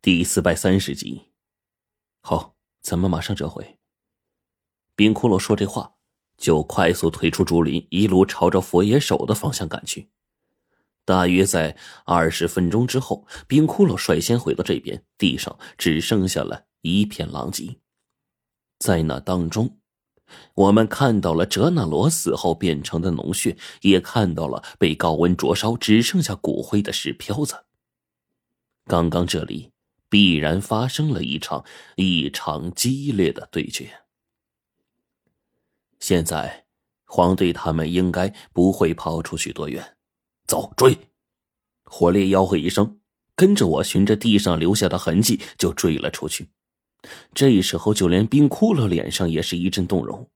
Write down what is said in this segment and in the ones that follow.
第四百三十集，好，咱们马上折回。冰骷髅说这话，就快速退出竹林，一路朝着佛爷手的方向赶去。大约在二十分钟之后，冰骷髅率先回到这边，地上只剩下了一片狼藉。在那当中，我们看到了哲那罗死后变成的脓血，也看到了被高温灼烧只剩下骨灰的石漂子。刚刚这里。必然发生了一场异常激烈的对决。现在，黄队他们应该不会跑出去多远。走，追！火烈吆喝一声，跟着我循着地上留下的痕迹就追了出去。这时候，就连冰骷髅脸上也是一阵动容，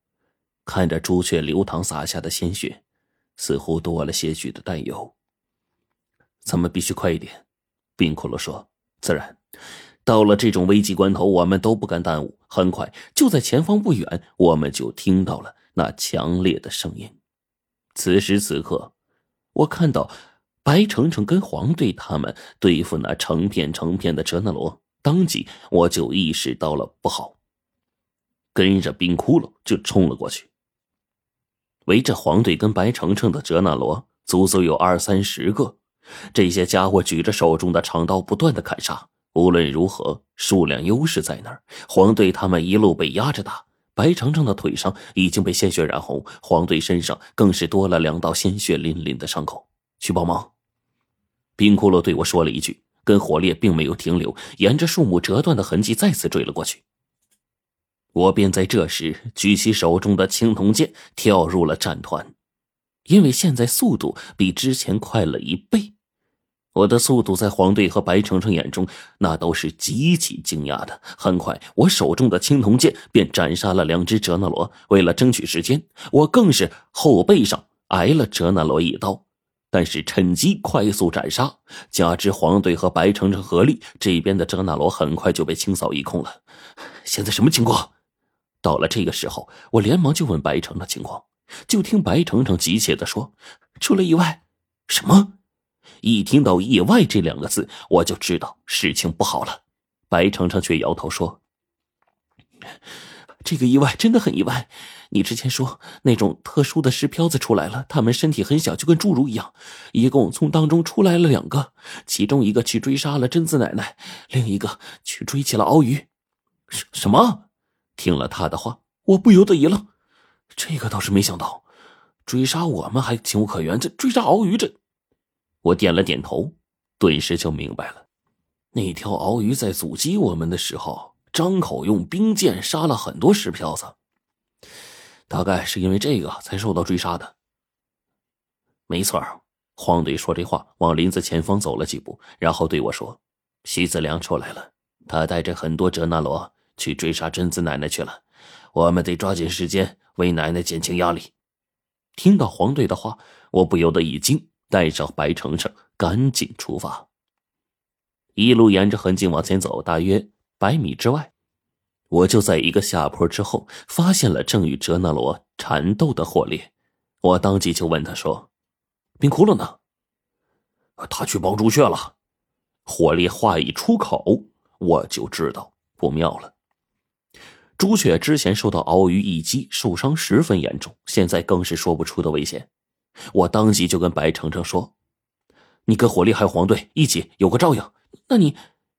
看着朱雀流淌洒下的鲜血，似乎多了些许的担忧。咱们必须快一点，冰骷髅说。自然，到了这种危急关头，我们都不敢耽误。很快，就在前方不远，我们就听到了那强烈的声音。此时此刻，我看到白程程跟黄队他们对付那成片成片的哲那罗，当即我就意识到了不好，跟着冰窟窿就冲了过去。围着黄队跟白程程的哲那罗，足足有二三十个。这些家伙举着手中的长刀，不断的砍杀。无论如何，数量优势在那儿。黄队他们一路被压着打，白程程的腿上已经被鲜血染红，黄队身上更是多了两道鲜血淋淋的伤口。去帮忙！冰骷髅对我说了一句，跟火烈并没有停留，沿着树木折断的痕迹再次追了过去。我便在这时举起手中的青铜剑，跳入了战团。因为现在速度比之前快了一倍，我的速度在黄队和白程程眼中那都是极其惊讶的。很快，我手中的青铜剑便斩杀了两只哲那罗。为了争取时间，我更是后背上挨了哲那罗一刀，但是趁机快速斩杀。加之黄队和白程程合力，这边的哲那罗很快就被清扫一空了。现在什么情况？到了这个时候，我连忙就问白程的情况。就听白程程急切的说：“出了意外。”什么？一听到“意外”这两个字，我就知道事情不好了。白程程却摇头说：“这个意外真的很意外。你之前说那种特殊的尸漂子出来了，他们身体很小，就跟侏儒一样。一共从当中出来了两个，其中一个去追杀了贞子奶奶，另一个去追起了鳌鱼。什什么？听了他的话，我不由得一愣。”这个倒是没想到，追杀我们还情有可原，这追杀鳌鱼这……我点了点头，顿时就明白了。那条鳌鱼在阻击我们的时候，张口用冰剑杀了很多石漂子，大概是因为这个才受到追杀的。没错，黄队说这话，往林子前方走了几步，然后对我说：“席子良出来了，他带着很多哲那罗去追杀贞子奶奶去了，我们得抓紧时间。”为奶奶减轻压力。听到黄队的话，我不由得一惊，带上白程程赶紧出发。一路沿着痕迹往前走，大约百米之外，我就在一个下坡之后发现了正与哲那罗缠斗的火烈。我当即就问他说：“冰窟窿呢？”他去帮朱雀了。火烈话一出口，我就知道不妙了。朱雀之前受到鳌鱼一击，受伤十分严重，现在更是说不出的危险。我当即就跟白程程说：“你跟火力还有黄队一起有个照应。”那你，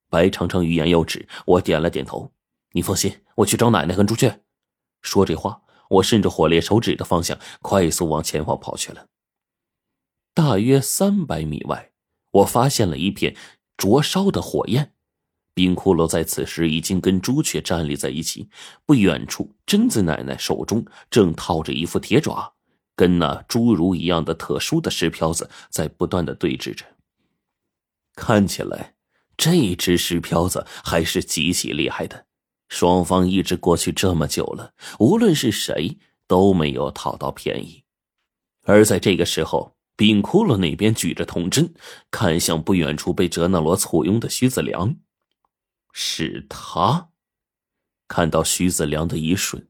白程程欲言又止。我点了点头：“你放心，我去找奶奶跟朱雀。”说这话，我顺着火烈手指的方向快速往前方跑去了。大约三百米外，我发现了一片灼烧的火焰。冰骷髅在此时已经跟朱雀站立在一起，不远处，贞子奶奶手中正套着一副铁爪，跟那侏儒一样的特殊的石漂子在不断的对峙着。看起来，这只石漂子还是极其厉害的。双方一直过去这么久了，无论是谁都没有讨到便宜。而在这个时候，冰骷髅那边举着铜针，看向不远处被哲那罗簇拥的徐子良。是他，看到徐子良的一瞬，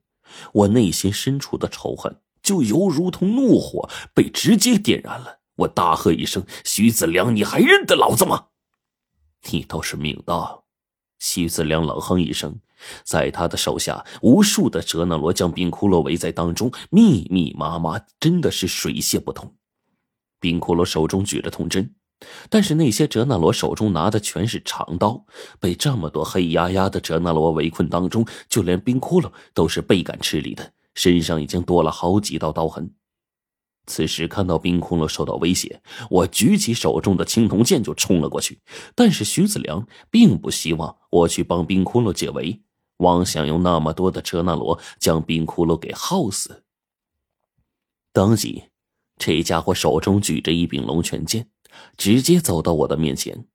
我内心深处的仇恨就犹如同怒火被直接点燃了。我大喝一声：“徐子良，你还认得老子吗？你倒是命大，徐子良冷哼一声，在他的手下，无数的哲那罗将冰骷髅围在当中，密密麻麻，真的是水泄不通。冰骷髅手中举着铜针，但是那些哲那罗手中拿的全是长刀，被这么多黑压压的哲那罗围困当中，就连冰骷髅都是倍感吃力的，身上已经多了好几道刀痕。此时看到冰窟窿受到威胁，我举起手中的青铜剑就冲了过去。但是徐子良并不希望我去帮冰窟窿解围，妄想用那么多的车那罗将冰窟窿给耗死。当即，这家伙手中举着一柄龙泉剑，直接走到我的面前。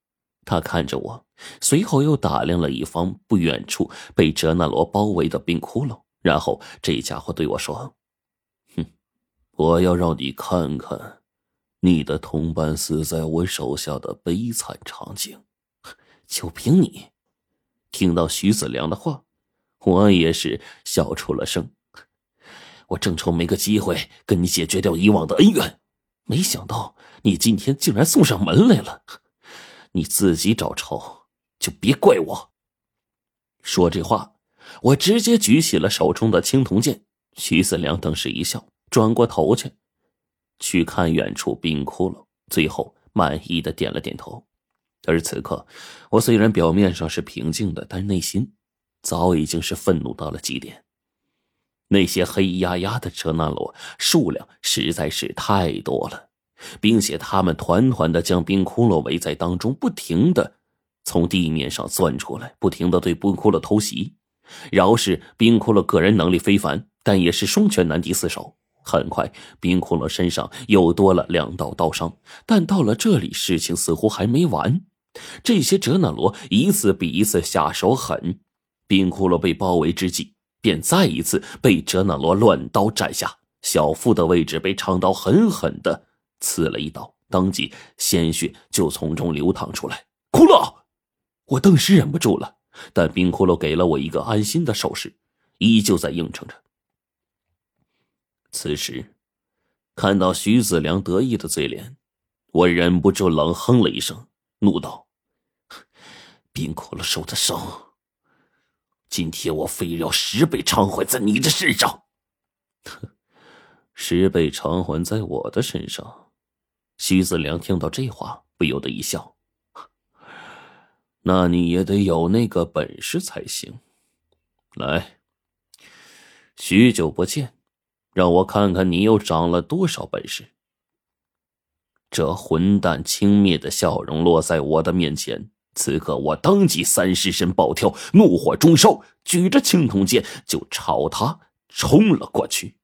他看着我，随后又打量了一方不远处被哲那罗包围的冰窟窿，然后这家伙对我说。哼我要让你看看，你的同伴死在我手下的悲惨场景。就凭你，听到徐子良的话，我也是笑出了声。我正愁没个机会跟你解决掉以往的恩怨，没想到你今天竟然送上门来了。你自己找茬，就别怪我。说这话，我直接举起了手中的青铜剑。徐子良当时一笑。转过头去，去看远处冰窟窿，最后满意的点了点头。而此刻，我虽然表面上是平静的，但内心早已经是愤怒到了极点。那些黑压压的车那罗数量实在是太多了，并且他们团团的将冰窟窿围在当中，不停的从地面上钻出来，不停的对冰窟窿偷袭。饶是冰窟窿个人能力非凡，但也是双拳难敌四手。很快，冰窟窿身上又多了两道刀伤。但到了这里，事情似乎还没完。这些哲那罗一次比一次下手狠，冰窟窿被包围之际，便再一次被哲那罗乱刀斩下。小腹的位置被长刀狠狠的刺了一刀，当即鲜血就从中流淌出来。骷髅，我顿时忍不住了。但冰窟窿给了我一个安心的手势，依旧在应承着。此时，看到徐子良得意的嘴脸，我忍不住冷哼了一声，怒道：“冰窟窿受的伤，今天我非要十倍偿还在你的身上。”十倍偿还在我的身上。徐子良听到这话，不由得一笑：“那你也得有那个本事才行。来，许久不见。”让我看看你又长了多少本事！这混蛋轻蔑的笑容落在我的面前，此刻我当即三尸神暴跳，怒火中烧，举着青铜剑就朝他冲了过去。